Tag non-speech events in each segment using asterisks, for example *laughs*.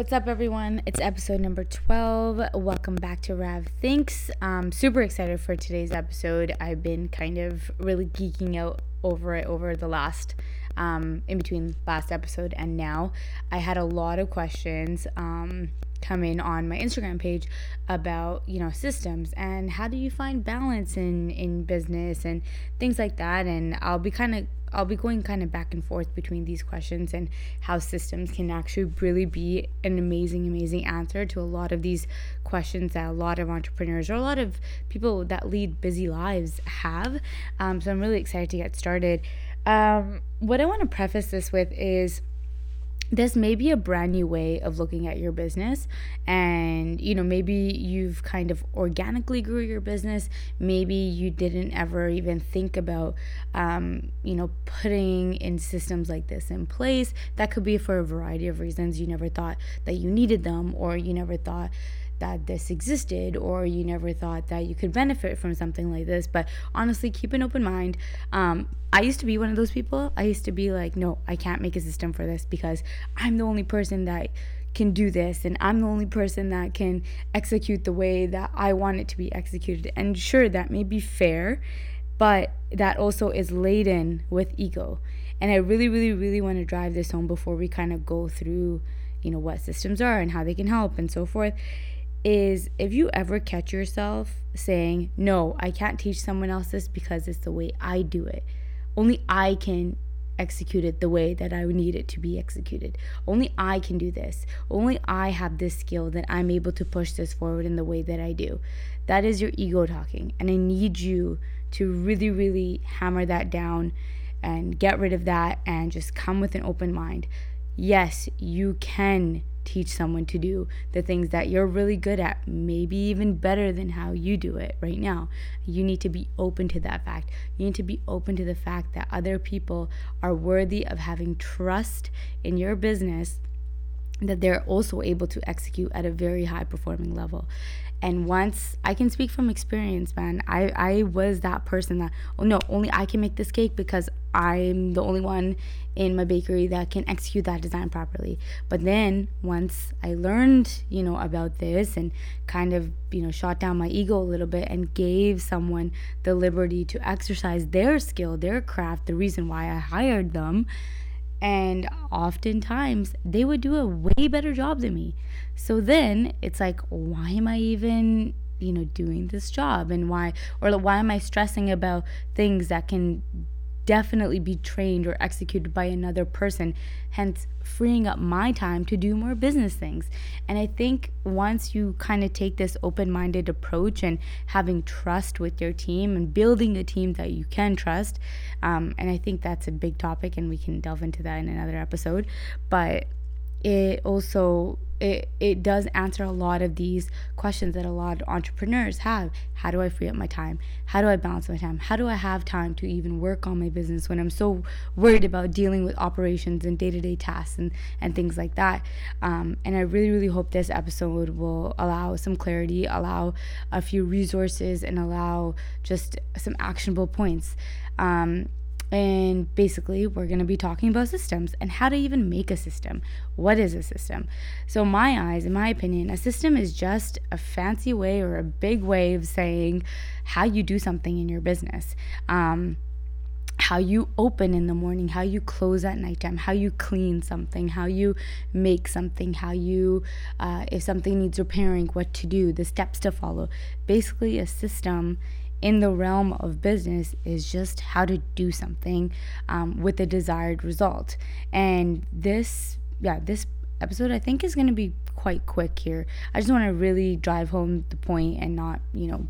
What's up, everyone? It's episode number 12. Welcome back to Rav Thinks. I'm super excited for today's episode. I've been kind of really geeking out over it over the last, um, in between last episode and now. I had a lot of questions. Um, come in on my Instagram page about you know systems and how do you find balance in in business and things like that and I'll be kind of I'll be going kind of back and forth between these questions and how systems can actually really be an amazing, amazing answer to a lot of these questions that a lot of entrepreneurs or a lot of people that lead busy lives have. Um, so I'm really excited to get started. Um, what I want to preface this with is this may be a brand new way of looking at your business and you know maybe you've kind of organically grew your business. Maybe you didn't ever even think about um, you know putting in systems like this in place. That could be for a variety of reasons. You never thought that you needed them or you never thought that this existed or you never thought that you could benefit from something like this but honestly keep an open mind. Um, i used to be one of those people. I used to be like no i can't make a system for this because i'm the only person that can do this and i'm the only person that can execute the way that i want it to be executed. And sure that may be fair but that also is laden with ego. And i really really really want to drive this home before we kind of go through you know what systems are and how they can help and so forth is if you ever catch yourself saying, No, I can't teach someone else this because it's the way I do it. Only I can execute it the way that I need it to be executed. Only I can do this. Only I have this skill that I'm able to push this forward in the way that I do. That is your ego talking. And I need you to really, really hammer that down and get rid of that and just come with an open mind. Yes, you can teach someone to do the things that you're really good at, maybe even better than how you do it right now. You need to be open to that fact. You need to be open to the fact that other people are worthy of having trust in your business that they're also able to execute at a very high performing level and once i can speak from experience man. I i was that person that oh no only i can make this cake because i'm the only one in my bakery that can execute that design properly. But then once i learned you know about this and kind of you know shot down my ego a little bit and gave someone the liberty to exercise their skill their craft the reason why i hired them and oftentimes they would do a way better job than me. So then it's like, why am I even, you know, doing this job? And why, or why am I stressing about things that can definitely be trained or executed by another person, hence freeing up my time to do more business things. And I think once you kind of take this open minded approach and having trust with your team and building a team that you can trust, um, and I think that's a big topic, and we can delve into that in another episode, but it also it, it does answer a lot of these questions that a lot of entrepreneurs have. How do I free up my time? How do I balance my time? How do I have time to even work on my business when I'm so worried about dealing with operations and day to day tasks and, and things like that? Um, and I really, really hope this episode will allow some clarity, allow a few resources, and allow just some actionable points. Um, and basically, we're going to be talking about systems and how to even make a system. What is a system? So, my eyes, in my opinion, a system is just a fancy way or a big way of saying how you do something in your business. Um, how you open in the morning, how you close at nighttime, how you clean something, how you make something, how you, uh, if something needs repairing, what to do, the steps to follow. Basically, a system in the realm of business is just how to do something um, with the desired result. And this, yeah, this episode I think is going to be quite quick here. I just want to really drive home the point and not, you know,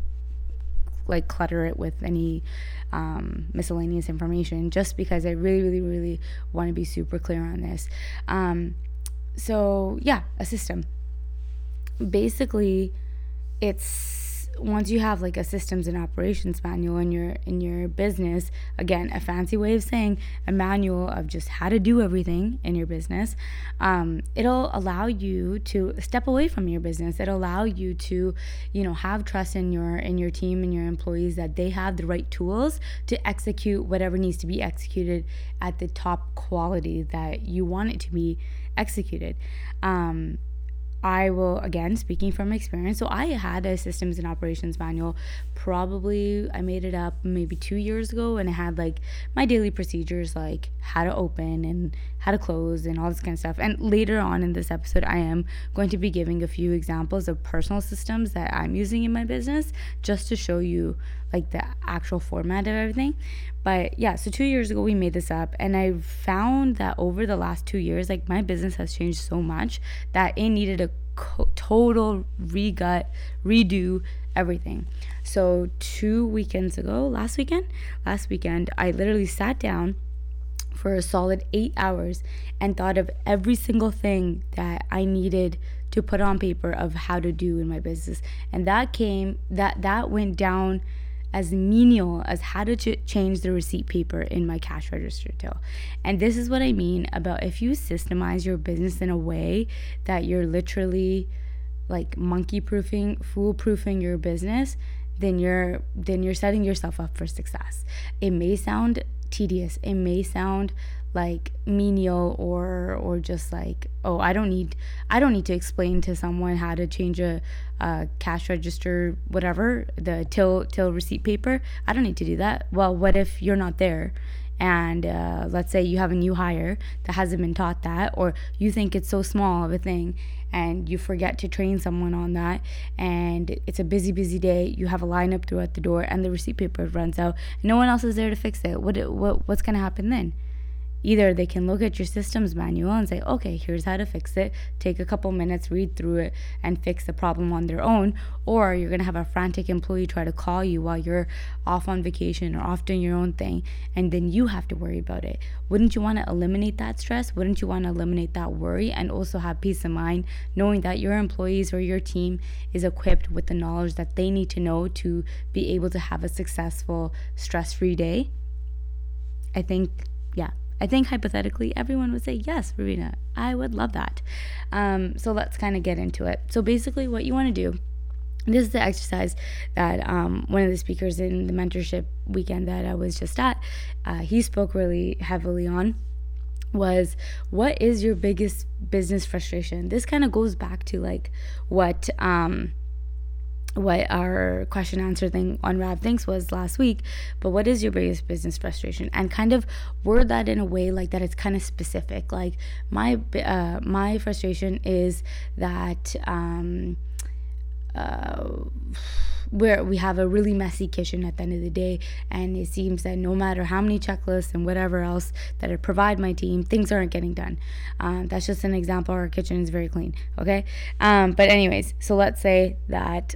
like clutter it with any um, miscellaneous information just because I really, really, really want to be super clear on this. Um, so, yeah, a system. Basically, it's once you have like a systems and operations manual in your in your business again a fancy way of saying a manual of just how to do everything in your business um, it'll allow you to step away from your business. It'll allow you to you know have trust in your in your team and your employees that they have the right tools to execute whatever needs to be executed at the top quality that you want it to be executed. Um, I will, again, speaking from experience. So I had a systems and operations manual. Probably I made it up maybe two years ago, and it had like my daily procedures, like how to open and how to close and all this kind of stuff. And later on in this episode, I am going to be giving a few examples of personal systems that I'm using in my business just to show you like the actual format of everything. But yeah, so two years ago we made this up, and I found that over the last two years, like my business has changed so much that it needed a co- total regut, redo everything. So two weekends ago, last weekend, last weekend, I literally sat down for a solid eight hours and thought of every single thing that I needed to put on paper of how to do in my business, and that came that that went down as menial as how to ch- change the receipt paper in my cash register till. And this is what I mean about if you systemize your business in a way that you're literally like monkey proofing, fool proofing your business, then you're then you're setting yourself up for success. It may sound tedious. It may sound like menial or or just like oh I don't need I don't need to explain to someone how to change a, a cash register whatever the till till receipt paper. I don't need to do that. Well what if you're not there? And uh, let's say you have a new hire that hasn't been taught that or you think it's so small of a thing and you forget to train someone on that and it's a busy busy day you have a lineup throughout the door and the receipt paper runs out. No one else is there to fix it. What, what what's going to happen then Either they can look at your systems manual and say, okay, here's how to fix it, take a couple minutes, read through it, and fix the problem on their own, or you're gonna have a frantic employee try to call you while you're off on vacation or off doing your own thing, and then you have to worry about it. Wouldn't you wanna eliminate that stress? Wouldn't you wanna eliminate that worry and also have peace of mind knowing that your employees or your team is equipped with the knowledge that they need to know to be able to have a successful, stress free day? I think, yeah, I think hypothetically everyone would say, Yes, Ravina, I would love that. Um, so let's kind of get into it. So basically, what you want to do this is the exercise that um, one of the speakers in the mentorship weekend that I was just at, uh, he spoke really heavily on was what is your biggest business frustration? This kind of goes back to like what um, what our question answer thing on Rav Thinks was last week, but what is your biggest business frustration? And kind of word that in a way like that it's kind of specific. Like my uh, my frustration is that um, uh, where we have a really messy kitchen at the end of the day, and it seems that no matter how many checklists and whatever else that I provide my team, things aren't getting done. Um, that's just an example. Our kitchen is very clean. Okay, um, but anyways, so let's say that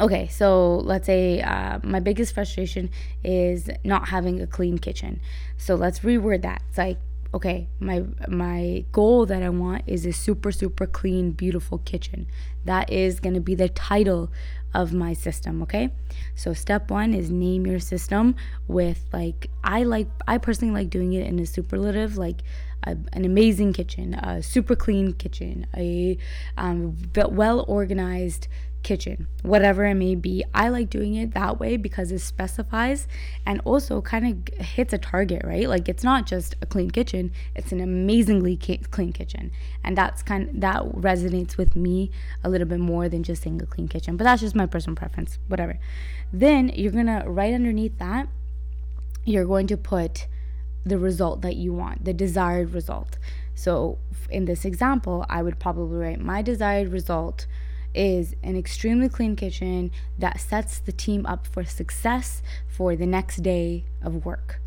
Okay, so let's say uh, my biggest frustration is not having a clean kitchen. So let's reword that. It's like, okay, my my goal that I want is a super super clean, beautiful kitchen. That is going to be the title of my system. Okay, so step one is name your system with like I like I personally like doing it in a superlative like. A, an amazing kitchen, a super clean kitchen, a um, well organized kitchen, whatever it may be. I like doing it that way because it specifies and also kind of hits a target, right? Like it's not just a clean kitchen, it's an amazingly clean kitchen. And that's kind of, that resonates with me a little bit more than just saying a clean kitchen, but that's just my personal preference, whatever. Then you're going to right underneath that, you're going to put the result that you want, the desired result. So in this example, I would probably write my desired result is an extremely clean kitchen that sets the team up for success for the next day of work.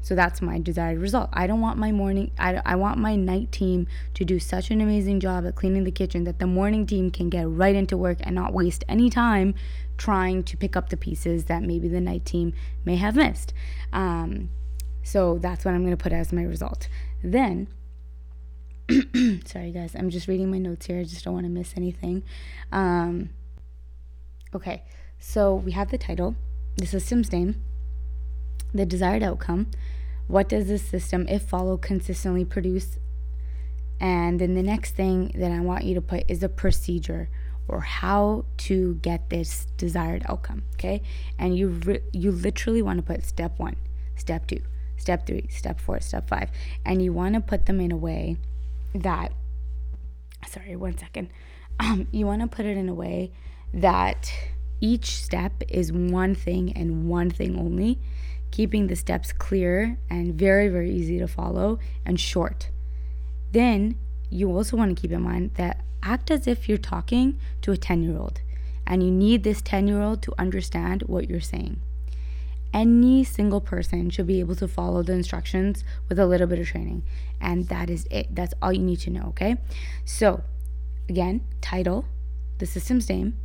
So that's my desired result. I don't want my morning, I, I want my night team to do such an amazing job at cleaning the kitchen that the morning team can get right into work and not waste any time trying to pick up the pieces that maybe the night team may have missed. Um, so that's what I'm going to put as my result. Then *clears throat* Sorry, guys. I'm just reading my notes here. I just don't want to miss anything. Um, Okay, so we have the title, the system's name, the desired outcome. What does this system, if followed, consistently produce? And then the next thing that I want you to put is a procedure or how to get this desired outcome. Okay, and you re- you literally want to put step one, step two, step three, step four, step five, and you want to put them in a way that. Sorry, one second. *laughs* Um, you want to put it in a way that each step is one thing and one thing only, keeping the steps clear and very, very easy to follow and short. Then you also want to keep in mind that act as if you're talking to a 10 year old and you need this 10 year old to understand what you're saying. Any single person should be able to follow the instructions with a little bit of training, and that is it. That's all you need to know, okay? So, again, title, the system's name,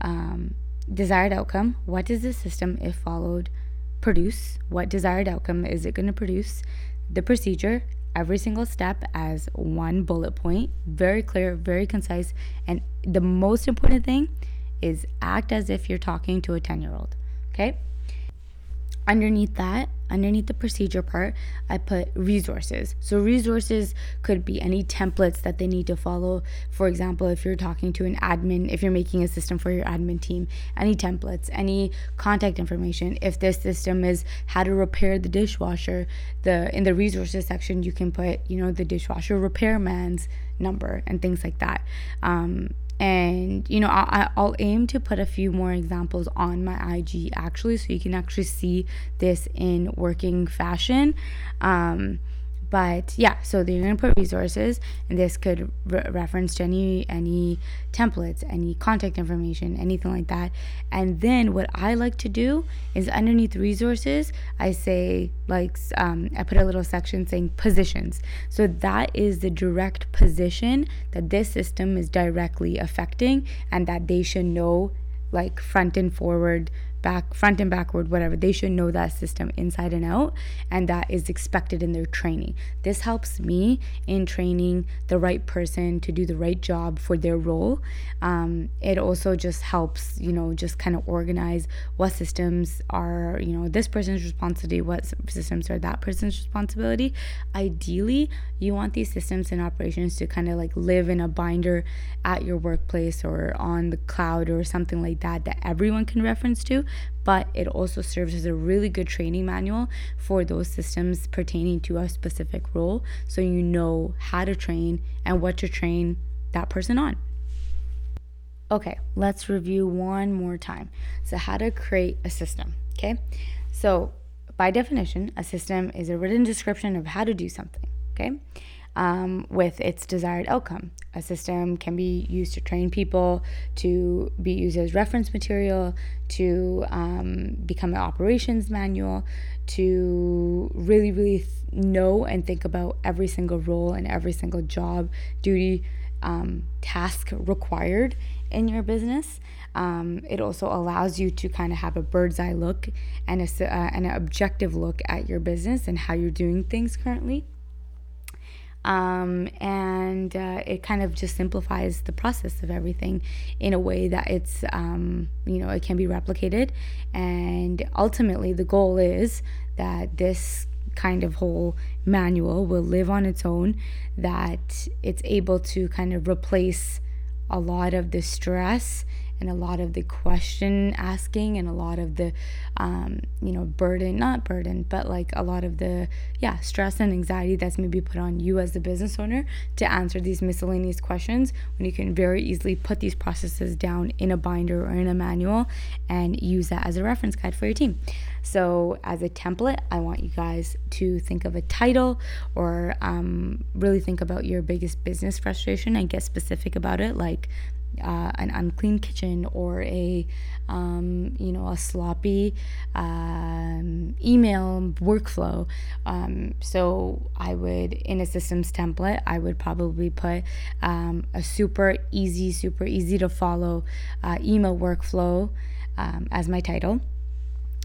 um, desired outcome. What does the system, if followed, produce? What desired outcome is it going to produce? The procedure, every single step as one bullet point, very clear, very concise. And the most important thing is act as if you're talking to a 10 year old. Okay? Underneath that underneath the procedure part i put resources. So resources could be any templates that they need to follow. For example if you're talking to an admin if you're making a system for your admin team any templates any contact information. If this system is how to repair the dishwasher the in the resources section you can put you know the dishwasher repairman's number and things like that. Um, and you know I, i'll aim to put a few more examples on my ig actually so you can actually see this in working fashion. Um, but yeah so you're going to put resources and this could re- reference to any any templates any contact information anything like that. And then what i like to do is underneath resources i say like um, i put a little section saying positions. So that is the direct position that this system is directly affecting and that they should know like front and forward back front and backward whatever they should know that system inside and out and that is expected in their training. This helps me in training the right person to do the right job for their role. Um, it also just helps you know just kind of organize what systems are you know this person's responsibility what systems are that person's responsibility. Ideally you want these systems and operations to kind of like live in a binder at your workplace or on the cloud or something like that that everyone can reference to but it also serves as a really good training manual for those systems pertaining to a specific role so you know how to train and what to train that person on. Okay, let's review one more time. So, how to create a system. Okay, so by definition, a system is a written description of how to do something. Okay, um, with its desired outcome. A system can be used to train people, to be used as reference material, to um, become an operations manual, to really, really th- know and think about every single role and every single job, duty, um, task required in your business. Um, it also allows you to kind of have a bird's eye look and, a, uh, and an objective look at your business and how you're doing things currently. Um, and uh, it kind of just simplifies the process of everything in a way that it's um, you know it can be replicated. And ultimately the goal is that this kind of whole manual will live on its own that it's able to kind of replace a lot of the stress and a lot of the question asking and a lot of the um, you know burden not burden but like a lot of the yeah stress and anxiety that's maybe put on you as the business owner to answer these miscellaneous questions when you can very easily put these processes down in a binder or in a manual and use that as a reference guide for your team. So as a template i want you guys to think of a title or um, really think about your biggest business frustration and get specific about it like uh, an unclean kitchen or a um, you know a sloppy um, email workflow. Um, so i would in a systems template i would probably put um, a super easy super easy to follow uh, email workflow um, as my title.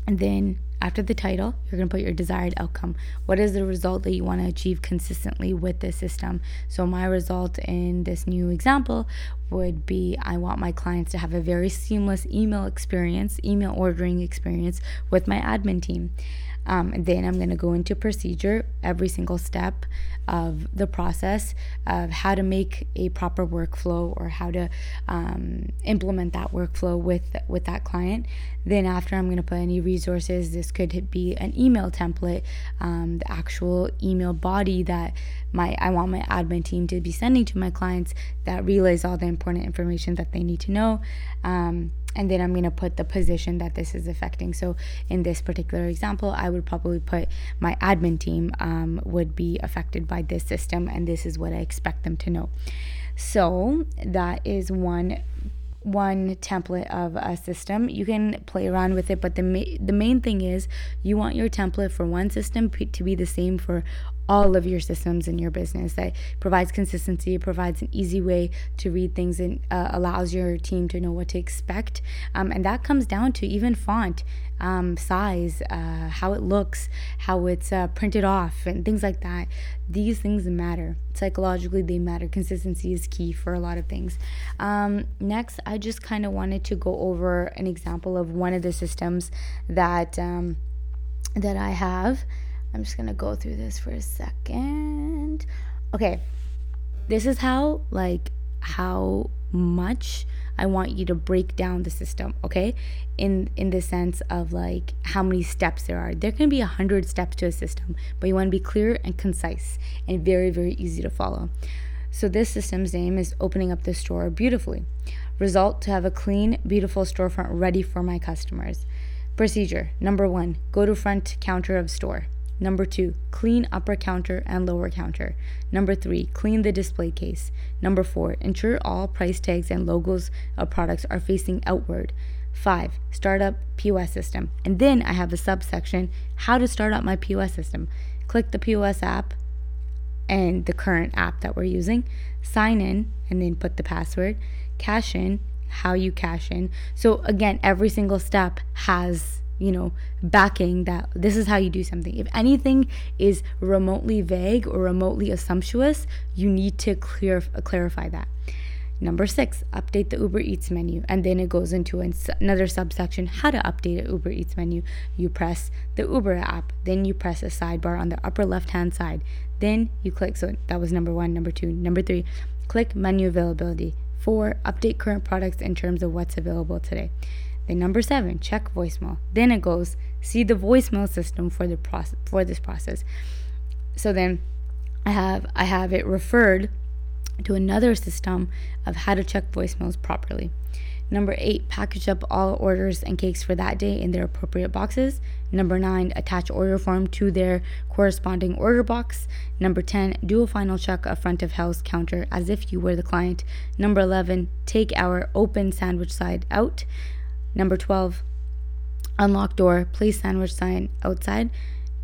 And then after the title, you're going to put your desired outcome. What is the result that you want to achieve consistently with this system? So, my result in this new example would be I want my clients to have a very seamless email experience, email ordering experience with my admin team. Um, then I'm going to go into procedure, every single step of the process of how to make a proper workflow or how to um, implement that workflow with with that client. Then after, I'm going to put any resources. This could be an email template, um, the actual email body that my I want my admin team to be sending to my clients that relays all the important information that they need to know. Um, and then I'm going to put the position that this is affecting. So in this particular example, I would probably put my admin team um, would be affected by this system, and this is what I expect them to know. So that is one one template of a system. You can play around with it, but the ma- the main thing is you want your template for one system p- to be the same for all of your systems in your business that provides consistency provides an easy way to read things and uh, allows your team to know what to expect. Um, and that comes down to even font um, size uh, how it looks how it's uh, printed off and things like that. These things matter. Psychologically they matter. Consistency is key for a lot of things. Um, next i just kind of wanted to go over an example of one of the systems that um, that i have I'm just gonna go through this for a second. Okay, this is how like how much I want you to break down the system, okay? In in the sense of like how many steps there are. There can be a hundred steps to a system, but you want to be clear and concise and very, very easy to follow. So this system's name is opening up the store beautifully. Result to have a clean, beautiful storefront ready for my customers. Procedure number one, go to front counter of store. Number two, clean upper counter and lower counter. Number three, clean the display case. Number four, ensure all price tags and logos of products are facing outward. Five, start up POS system. And then I have a subsection, how to start up my POS system. Click the POS app and the current app that we're using, sign in, and then put the password, cash in, how you cash in. So again, every single step has you know, backing that this is how you do something. If anything is remotely vague or remotely assumptuous, you need to clear clarify that. Number six, update the Uber Eats menu. And then it goes into another subsection how to update a Uber Eats menu. You press the Uber app, then you press a sidebar on the upper left hand side. Then you click, so that was number one. Number two. Number three, click menu availability. Four, update current products in terms of what's available today. Then number seven, check voicemail. Then it goes, see the voicemail system for the process for this process. So then I have I have it referred to another system of how to check voicemails properly. Number eight, package up all orders and cakes for that day in their appropriate boxes. Number nine, attach order form to their corresponding order box. Number 10, do a final check of front of house counter as if you were the client. Number 11, take our open sandwich sign out. Number 12, unlock door, place sandwich sign outside.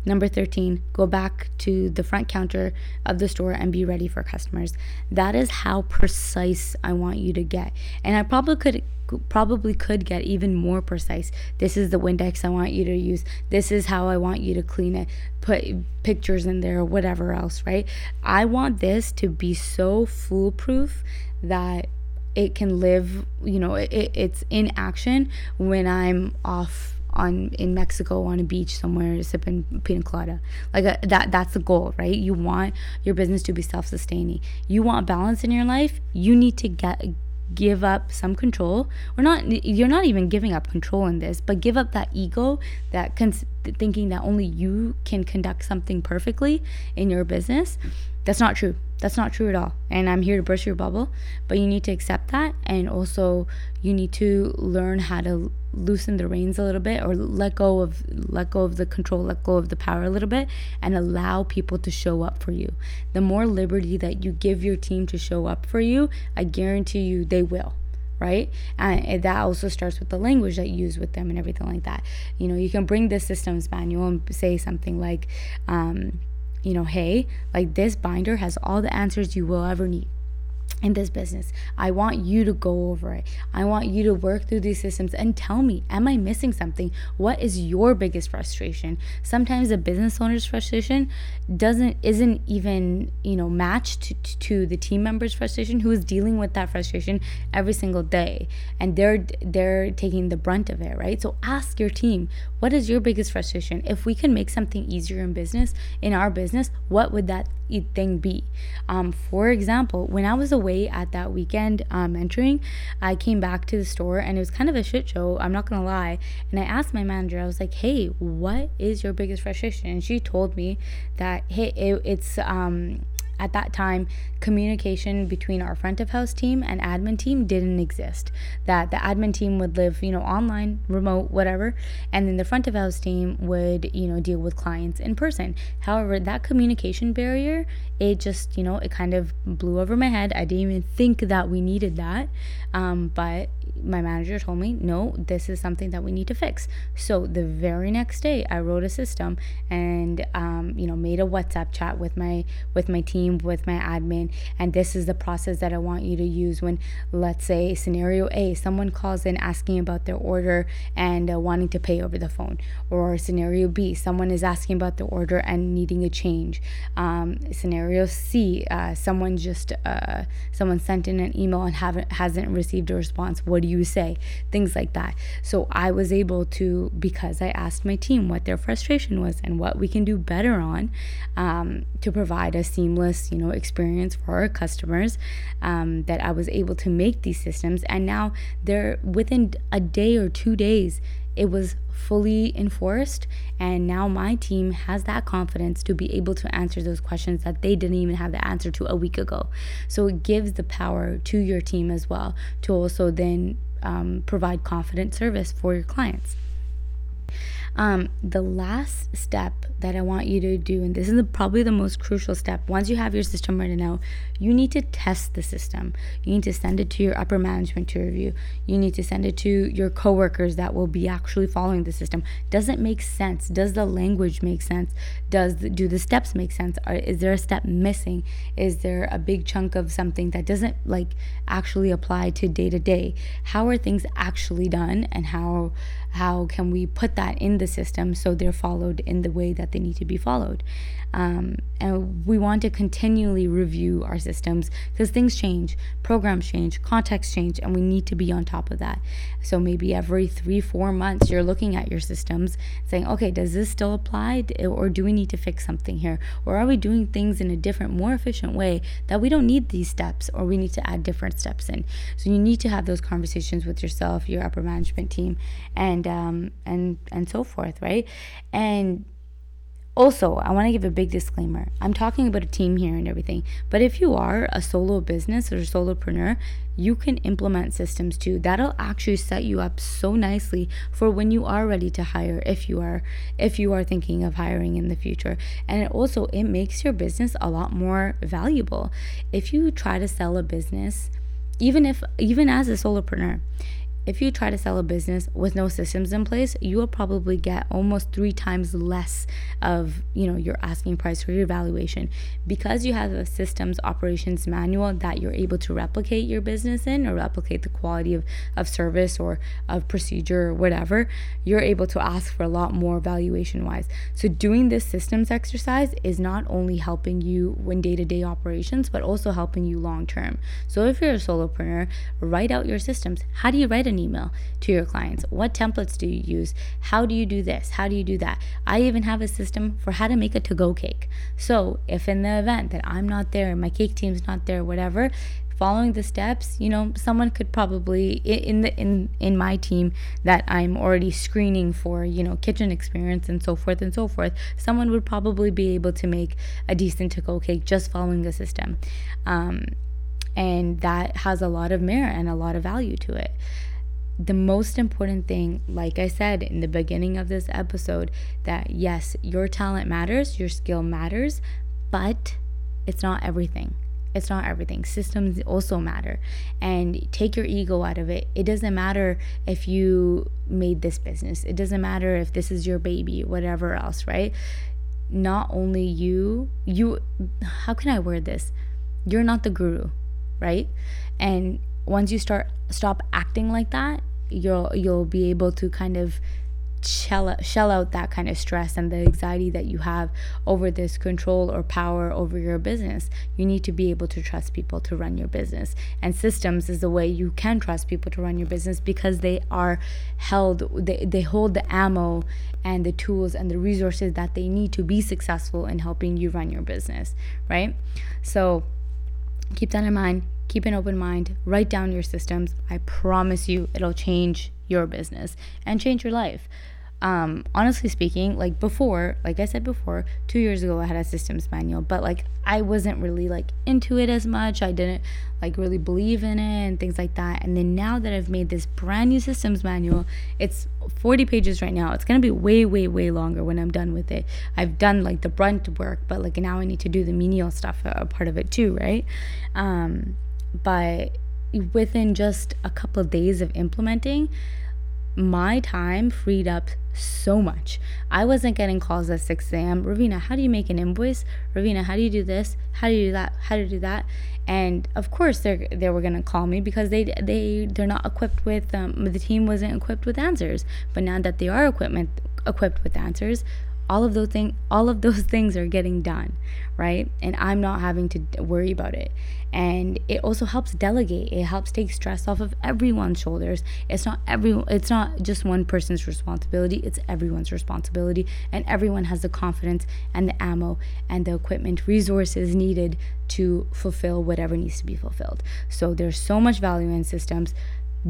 Number 13, go back to the front counter of the store and be ready for customers. That is how precise I want you to get. And I probably could probably could get even more precise. This is the Windex I want you to use. This is how I want you to clean it. Put pictures in there or whatever else, right? I want this to be so foolproof that it can live you know it, it's in action when i'm off on in mexico on a beach somewhere sipping pina colada. Like a, uh, that that's the goal right? You want your business to be self-sustaining. You want balance in your life. You need to get give up some control. Or not you're not even giving up control in this but give up that ego that cons- thinking that only you can conduct something perfectly in your business. That's not true that's not true at all. And I'm here to burst your bubble, but you need to accept that. And also, you need to learn how to loosen the reins a little bit or let go of let go of the control let go of the power a little bit and allow people to show up for you the more liberty that you give your team to show up for you i guarantee you they will right and that also starts with the language that you use with them and everything like that you know you can bring this systems manual and say something like um, you know, hey, like this binder has all the answers you will ever need. In this business. I want you to go over it. I want you to work through these systems and tell me, am I missing something? What is your biggest frustration? Sometimes a business owner's frustration doesn't isn't even, you know, matched to, to the team member's frustration who is dealing with that frustration every single day and they're they're taking the brunt of it, right? So ask your team, what is your biggest frustration? If we can make something easier in business, in our business, what would that thing be? Um, for example, when I was away at that weekend um, mentoring, I came back to the store and it was kind of a shit show. I'm not gonna lie. And I asked my manager, I was like, "Hey, what is your biggest frustration?" And she told me that hey, it, it's um at that time, communication between our front of house team and admin team didn't exist. That the admin team would live, you know, online, remote, whatever, and then the front of house team would, you know, deal with clients in person. However, that communication barrier, it just, you know, it kind of blew over my head. I didn't even think that we needed that. Um, but my manager told me, no, this is something that we need to fix. So the very next day, I wrote a system and um, you know made a WhatsApp chat with my with my team, with my admin, and this is the process that I want you to use when, let's say, scenario A, someone calls in asking about their order and uh, wanting to pay over the phone, or scenario B, someone is asking about the order and needing a change. Um, scenario C, uh, someone just uh, someone sent in an email and haven't hasn't received a response. What do you say? Things like that. So I was able to, because I asked my team what their frustration was and what we can do better on um, to provide a seamless, you know, experience for our customers, um, that I was able to make these systems. And now they're within a day or two days, it was fully enforced and now my team has that confidence to be able to answer those questions that they didn't even have the answer to a week ago. So it gives the power to your team as well to also then um, provide confident service for your clients um, the last step that I want you to do, and this is the, probably the most crucial step, once you have your system ready now, you need to test the system. You need to send it to your upper management to review. You need to send it to your coworkers that will be actually following the system. Does it make sense? Does the language make sense? Does the, do the steps make sense? Is there a step missing? Is there a big chunk of something that doesn't like actually apply to day to day? How are things actually done, and how how can we put that in the system so they're followed in the way that they need to be followed? Um, and we want to continually review our systems because things change, programs change, contexts change, and we need to be on top of that. So maybe every three, four months, you're looking at your systems saying, okay, does this still apply? Or do we need to fix something here? Or are we doing things in a different, more efficient way that we don't need these steps or we need to add different steps in? So you need to have those conversations with yourself, your upper management team, and um, and and so forth, right? And also, I want to give a big disclaimer. I'm talking about a team here and everything, but if you are a solo business or a solopreneur, you can implement systems too. That'll actually set you up so nicely for when you are ready to hire if you are if you are thinking of hiring in the future. And it also it makes your business a lot more valuable. If you try to sell a business, even if even as a solopreneur, if you try to sell a business with no systems in place, you will probably get almost three times less of you know your asking price or your valuation. Because you have a systems operations manual that you're able to replicate your business in or replicate the quality of, of service or of procedure or whatever you're able to ask for a lot more valuation wise. So doing this systems exercise is not only helping you when day-to-day operations but also helping you long term. So if you're a solopreneur write out your systems. How do you write an email to your clients? What templates do you use? How do you do this? How do you do that? I even have a system for how to make a to go cake. So if in the event that I'm not there, my cake team's not there, whatever, following the steps you know someone could probably in the in in my team that i'm already screening for you know kitchen experience and so forth and so forth someone would probably be able to make a decent to go cake just following the system um, and that has a lot of merit and a lot of value to it the most important thing, like I said in the beginning of this episode, that yes, your talent matters, your skill matters, but it's not everything. It's not everything. Systems also matter. And take your ego out of it. It doesn't matter if you made this business, it doesn't matter if this is your baby, whatever else, right? Not only you, you, how can I word this? You're not the guru right? And once you start stop acting like that, you'll you'll be able to kind of shell, shell out that kind of stress and the anxiety that you have over this control or power over your business. You need to be able to trust people to run your business. And systems is the way you can trust people to run your business because they are held, they, they hold the ammo and the tools and the resources that they need to be successful in helping you run your business, right? So keep that in mind. Keep an open mind. Write down your systems. I promise you, it'll change your business and change your life um, honestly speaking, like before, like I said before, two years ago I had a systems manual, but like I wasn't really like into it as much. I didn't like really believe in it and things like that. And then now that I've made this brand new systems manual, it's 40 pages right now. It's gonna be way, way, way longer when I'm done with it. I've done like the brunt work, but like now I need to do the menial stuff, a part of it too, right? Um, but within just a couple of days of implementing, my time freed up so much. I wasn't getting calls at 6 a.m. Ravina, how do you make an invoice? Ravina, how do you do this? How do you do that? How do you do that? And of course, they they were gonna call me because they they they're not equipped with um, the team wasn't equipped with answers. But now that they are equipment equipped with answers, all of those things all of those *laughs* things are getting done right? And i'm not having to worry about it. And it also helps delegate. It helps take stress off of everyone's shoulders. It's not every it's not just one person's responsibility. It's everyone's responsibility. And everyone has the confidence and the ammo and the equipment resources needed to fulfill whatever needs to be fulfilled. So there's so much value in systems.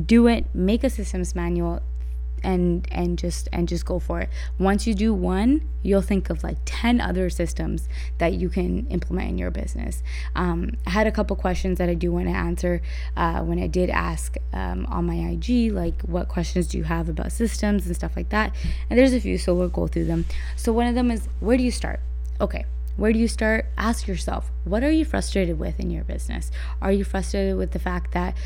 Do it. Make a systems manual and and just and just go for it. Once you do one you'll think of like 10 other systems that you can implement in your business. Um, i had a couple questions that i do want to answer uh, when i did ask um, on my ig like what questions do you have about systems and stuff like that? And there's a few so we'll go through them. So one of them is where do you start? Okay where do you start? Ask yourself, what are you frustrated with in your business? Are you frustrated with the fact that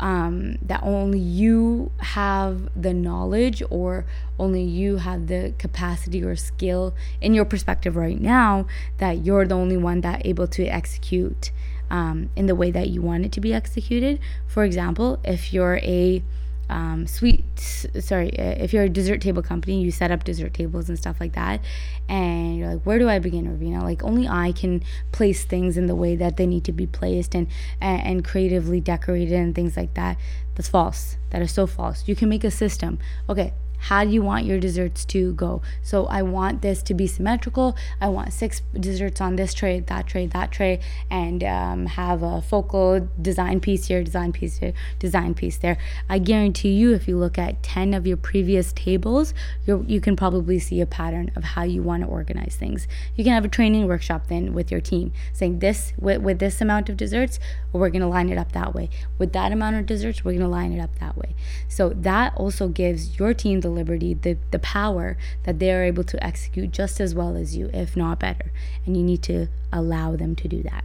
um, that only you have the knowledge or only you have the capacity or skill in your perspective right now that you're the only one that able to execute um, in the way that you want it to be executed. For example, if you're a um, sweet sorry uh, if you're a dessert table company you set up dessert tables and stuff like that and you're like where do i begin Ravina? Like only i can place things in the way that they need to be placed and and creatively decorated and things like that. That's false. That is so false. You can make a system. Okay how do you want your desserts to go? So I want this to be symmetrical. I want six desserts on this tray, that tray, that tray, and um, have a focal design piece here, design piece here, design piece there. I guarantee you, if you look at 10 of your previous tables, you you can probably see a pattern of how you want to organize things. You can have a training workshop then with your team saying this, with, with this amount of desserts, we're going to line it up that way. With that amount of desserts, we're going to line it up that way. So that also gives your team the liberty, the, the power that they are able to execute just as well as you, if not better. And you need to allow them to do that.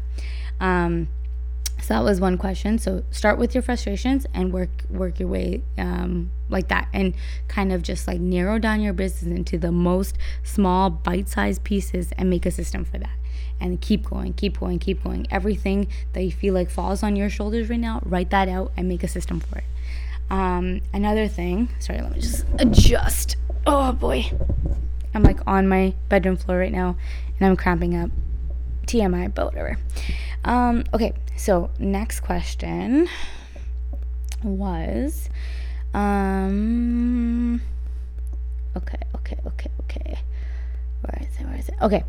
Um, so that was one question. So start with your frustrations and work work your way um, like that, and kind of just like narrow down your business into the most small bite-sized pieces and make a system for that and keep going, keep going, keep going. Everything that you feel like falls on your shoulders right now, write that out and make a system for it. Um, another thing, sorry, let me just adjust. Oh boy. I'm like on my bedroom floor right now and I'm cramping up. TMI, but whatever. Um, okay, so next question was um okay, okay, okay, okay. Where is it? Where is it? Okay.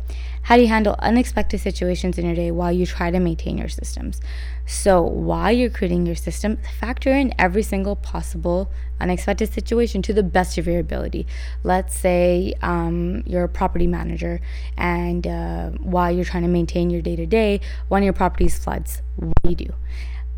How do you handle unexpected situations in your day while you try to maintain your systems? So, while you're creating your system, factor in every single possible unexpected situation to the best of your ability. Let's say um, you're a property manager, and uh, while you're trying to maintain your day to day, one of your properties floods. What do you do?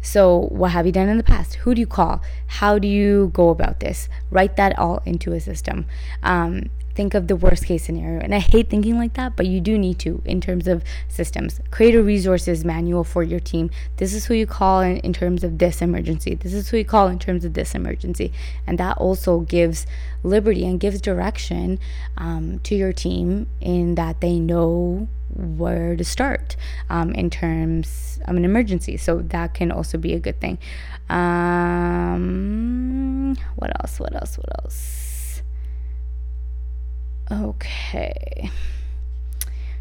So, what have you done in the past? Who do you call? How do you go about this? Write that all into a system. Um, think of the worst case scenario. And I hate thinking like that, but you do need to in terms of systems. Create a resources manual for your team. This is who you call in, in terms of this emergency. This is who you call in terms of this emergency. And that also gives liberty and gives direction um, to your team in that they know where to start um, in terms of an emergency. So that can also be a good thing. Um, what else? What else? What else? Okay.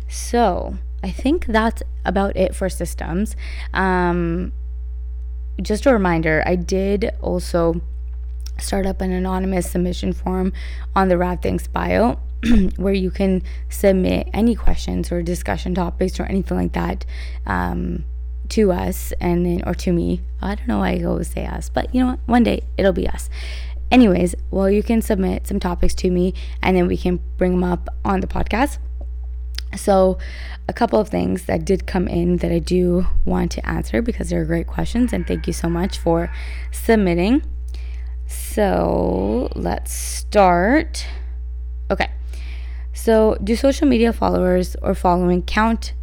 So I think that's about it for systems. Um, just a reminder, I did also start up an anonymous submission form on the Rav Thinks bio *clears throat* where you can submit any questions or discussion topics or anything like that um, to us and then or to me. I don't know why I always say us, but you know what? One day it'll be us. Anyways, well, you can submit some topics to me and then we can bring them up on the podcast. So, a couple of things that did come in that I do want to answer because they're great questions, and thank you so much for submitting. So, let's start. Okay. So, do social media followers or following count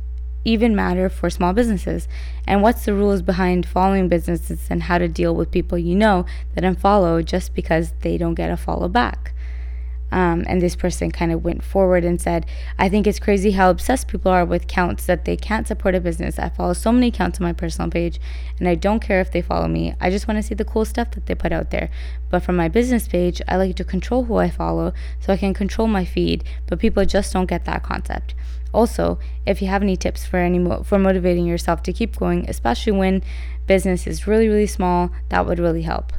even matter for small businesses? And what's the rules behind following businesses and how to deal with people you know that unfollow just because they don't get a follow back? Um, and this person kind of went forward and said, I think it's crazy how obsessed people are with counts that they can't support a business. I follow so many counts on my personal page, and I don't care if they follow me. I just want to see the cool stuff that they put out there. But for my business page, I like to control who I follow so I can control my feed, but people just don't get that concept. Also, if you have any tips for any mo- for motivating yourself to keep going, especially when business is really really small, that would really help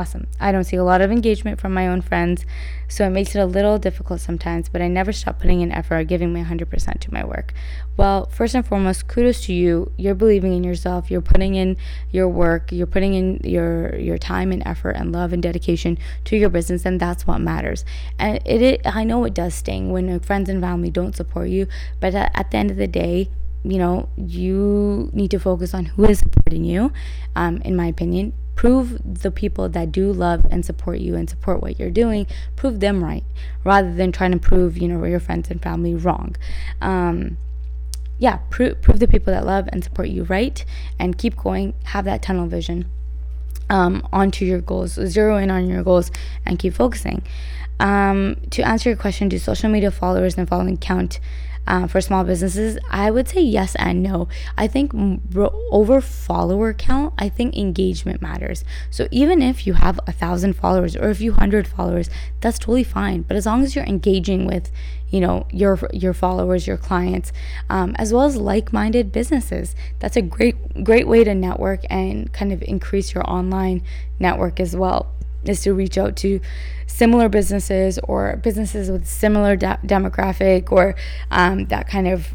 awesome. I don't see a lot of engagement from my own friends, so it makes it a little difficult sometimes, but I never stop putting in effort or giving my 100% to my work. Well, first and foremost, kudos to you. You're believing in yourself, you're putting in your work, you're putting in your your time and effort and love and dedication to your business, and that's what matters. And it, it I know it does sting when friends and family don't support you, but at, at the end of the day, you know, you need to focus on who is supporting you, um, in my opinion, prove the people that do love and support you and support what you're doing prove them right rather than trying to prove you know your friends and family wrong. Um, yeah prove, prove the people that love and support you right and keep going have that tunnel vision um, onto your goals zero in on your goals and keep focusing. Um, to answer your question do social media followers and following count uh, for small businesses? I would say yes and no. I think over follower count, I think engagement matters. So even if you have a thousand followers or a few hundred followers, that's totally fine. But as long as you're engaging with, you know, your your followers, your clients, um, as well as like-minded businesses, that's a great great way to network and kind of increase your online network as well is to reach out to similar businesses or businesses with similar de- demographic or um, that kind of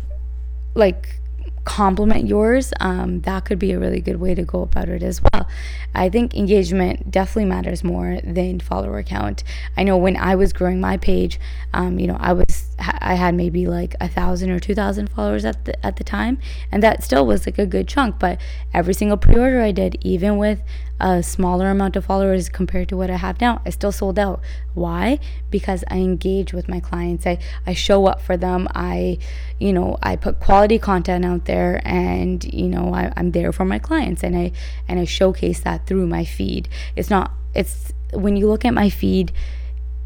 like complement yours, um, that could be a really good way to go about it as well. I think engagement definitely matters more than follower count. I know when I was growing my page, um, you know, I was I had maybe like a thousand or two thousand followers at the at the time, and that still was like a good chunk. But every single pre-order I did, even with a smaller amount of followers compared to what I have now, I still sold out. Why? Because I engage with my clients. I, I show up for them. I, you know, I put quality content out there and, you know, I, I'm there for my clients and I and I showcase that through my feed. It's not it's when you look at my feed,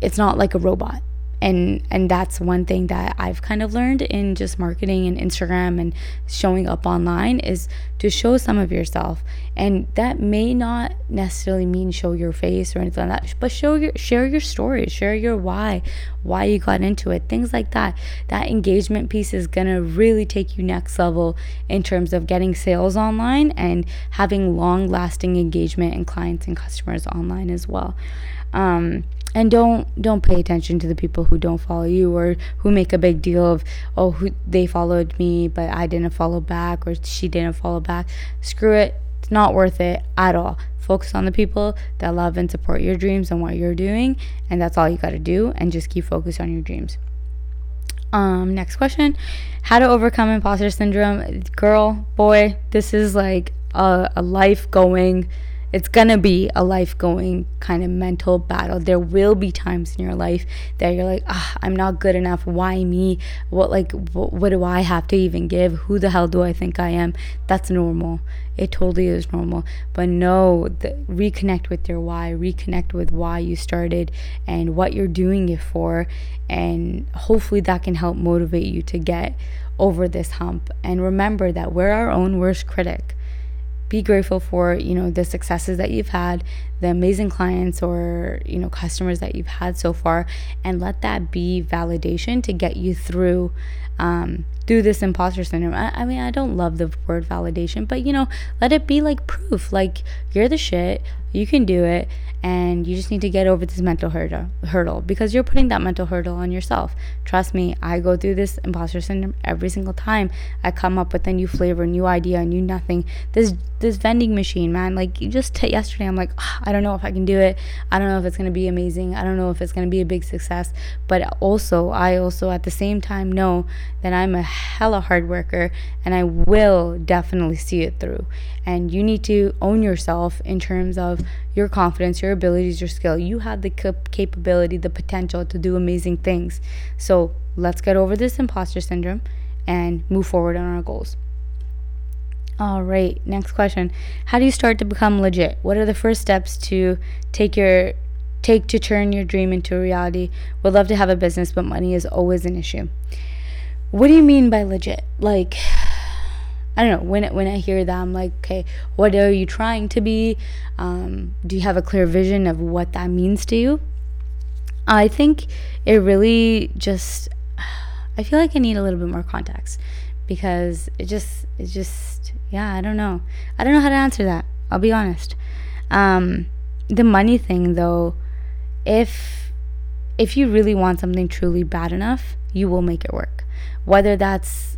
it's not like a robot and and that's one thing that I've kind of learned in just marketing and Instagram and showing up online is to show some of yourself. And that may not necessarily mean show your face or anything like that but show your share your story share your why why you got into it things like that. That engagement piece is going to really take you next level in terms of getting sales online and having long lasting engagement and clients and customers online as well. Um, and don't don't pay attention to the people who don't follow you or who make a big deal of oh who they followed me but I didn't follow back or she didn't follow back. Screw it. It's not worth it at all. Focus on the people that love and support your dreams and what you're doing and that's all you got to do and just keep focused on your dreams. Um next question. How to overcome imposter syndrome. Girl boy this is like a, a life going it's gonna be a life going kind of mental battle. There will be times in your life that you're like, ah, I'm not good enough. Why me? What like what, what do I have to even give? Who the hell do I think I am? That's normal. It totally is normal. But no, the, reconnect with your why. Reconnect with why you started and what you're doing it for, and hopefully that can help motivate you to get over this hump. And remember that we're our own worst critic be grateful for you know the successes that you've had the amazing clients or you know customers that you've had so far and let that be validation to get you through um, through this imposter syndrome. I, I mean i don't love the word validation but you know let it be like proof. Like you're the shit. You can do it and you just need to get over this mental hurdle hurdle because you're putting that mental hurdle on yourself. Trust me, I go through this imposter syndrome every single time I come up with a new flavor, new idea, a new nothing. This this vending machine, man, like just t- yesterday I'm like, oh, I don't know if I can do it. I don't know if it's going to be amazing. I don't know if it's going to be a big success, but also I also at the same time know that I'm a hella hard worker and I will definitely see it through. And you need to own yourself in terms of your confidence, your abilities, your skill. You have the cap- capability, the potential to do amazing things. So let's get over this imposter syndrome and move forward on our goals. All right, next question. How do you start to become legit? What are the first steps to take your take to turn your dream into a reality? Would love to have a business, but money is always an issue. What do you mean by legit? Like I don't know. When when I hear that, I'm like, okay, what are you trying to be? Um, do you have a clear vision of what that means to you? I think it really just. I feel like I need a little bit more context because it just it just yeah I don't know I don't know how to answer that. I'll be honest. Um, the money thing though, if if you really want something truly bad enough, you will make it work. Whether that's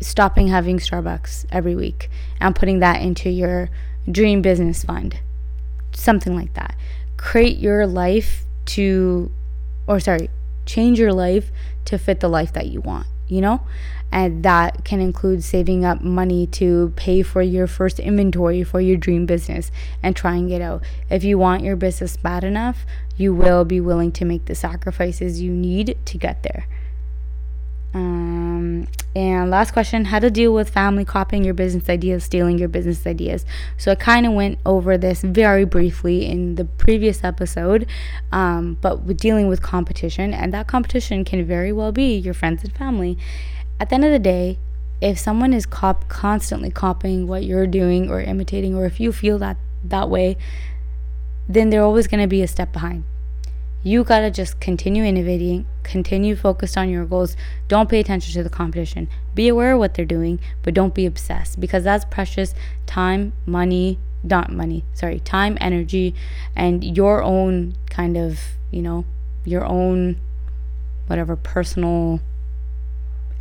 stopping having Starbucks every week and putting that into your dream business fund. Something like that. Create your life to, or sorry, change your life to fit the life that you want, you know? And that can include saving up money to pay for your first inventory for your dream business and trying it out. If you want your business bad enough, you will be willing to make the sacrifices you need to get there. Um, and last question how to deal with family copying your business ideas, stealing your business ideas. So I kind of went over this very briefly in the previous episode, um, but with dealing with competition, and that competition can very well be your friends and family. At the end of the day, if someone is cop- constantly copying what you're doing or imitating, or if you feel that that way, then they're always going to be a step behind. You got to just continue innovating, continue focused on your goals. Don't pay attention to the competition. Be aware of what they're doing, but don't be obsessed because that's precious time, money, not money, sorry, time, energy, and your own kind of, you know, your own whatever personal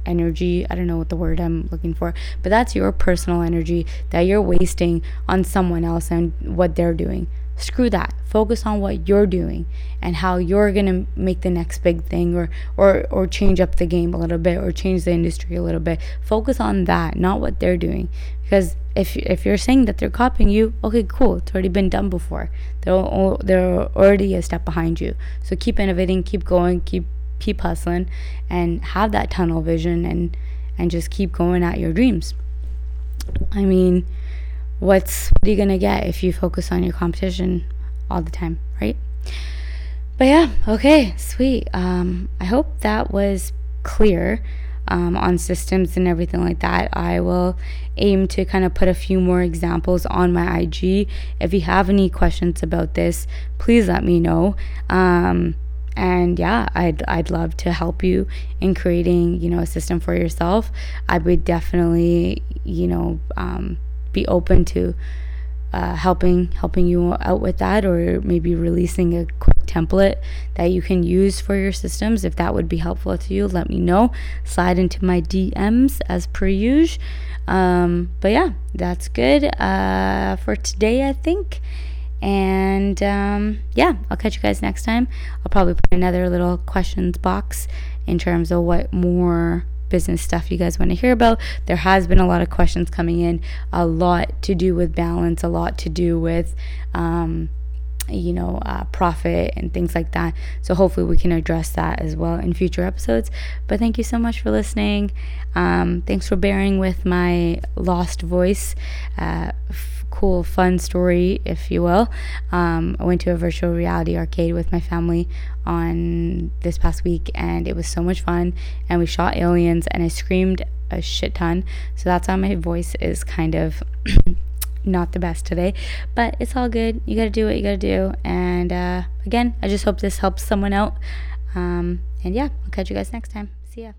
energy. I don't know what the word I'm looking for, but that's your personal energy that you're wasting on someone else and what they're doing. Screw that. Focus on what you're doing and how you're going to make the next big thing or or or change up the game a little bit or change the industry a little bit. Focus on that, not what they're doing. Because if if you're saying that they're copying you, okay, cool. It's already been done before. They're they're already a step behind you. So keep innovating, keep going, keep keep hustling and have that tunnel vision and and just keep going at your dreams. I mean, what's what are you gonna get if you focus on your competition all the time, right? But yeah, okay, sweet. Um, I hope that was clear um, on systems and everything like that. I will aim to kind of put a few more examples on my IG. If you have any questions about this, please let me know. Um, and yeah i'd i'd love to help you in creating you know a system for yourself i would definitely you know um, be open to uh, helping helping you out with that or maybe releasing a quick template that you can use for your systems. If that would be helpful to you let me know. Slide into my dms as per usual. Um, but yeah that's good uh, for today i think. And um, yeah i'll catch you guys next time. I'll probably put another little questions box in terms of what more business stuff you guys want to hear about. There has been a lot of questions coming in, a lot to do with balance, a lot to do with, um, you know, uh, profit and things like that. So hopefully we can address that as well in future episodes. But thank you so much for listening. Um, thanks for bearing with my lost voice. Uh, cool, fun story, if you will. Um, I went to a virtual reality arcade with my family on this past week, and it was so much fun. And we shot aliens, and I screamed a shit ton. So that's why my voice is kind of. *clears throat* not the best today, but it's all good. You got to do what you got to do. And uh, again, I just hope this helps someone out. Um, and yeah, I'll catch you guys next time. See ya.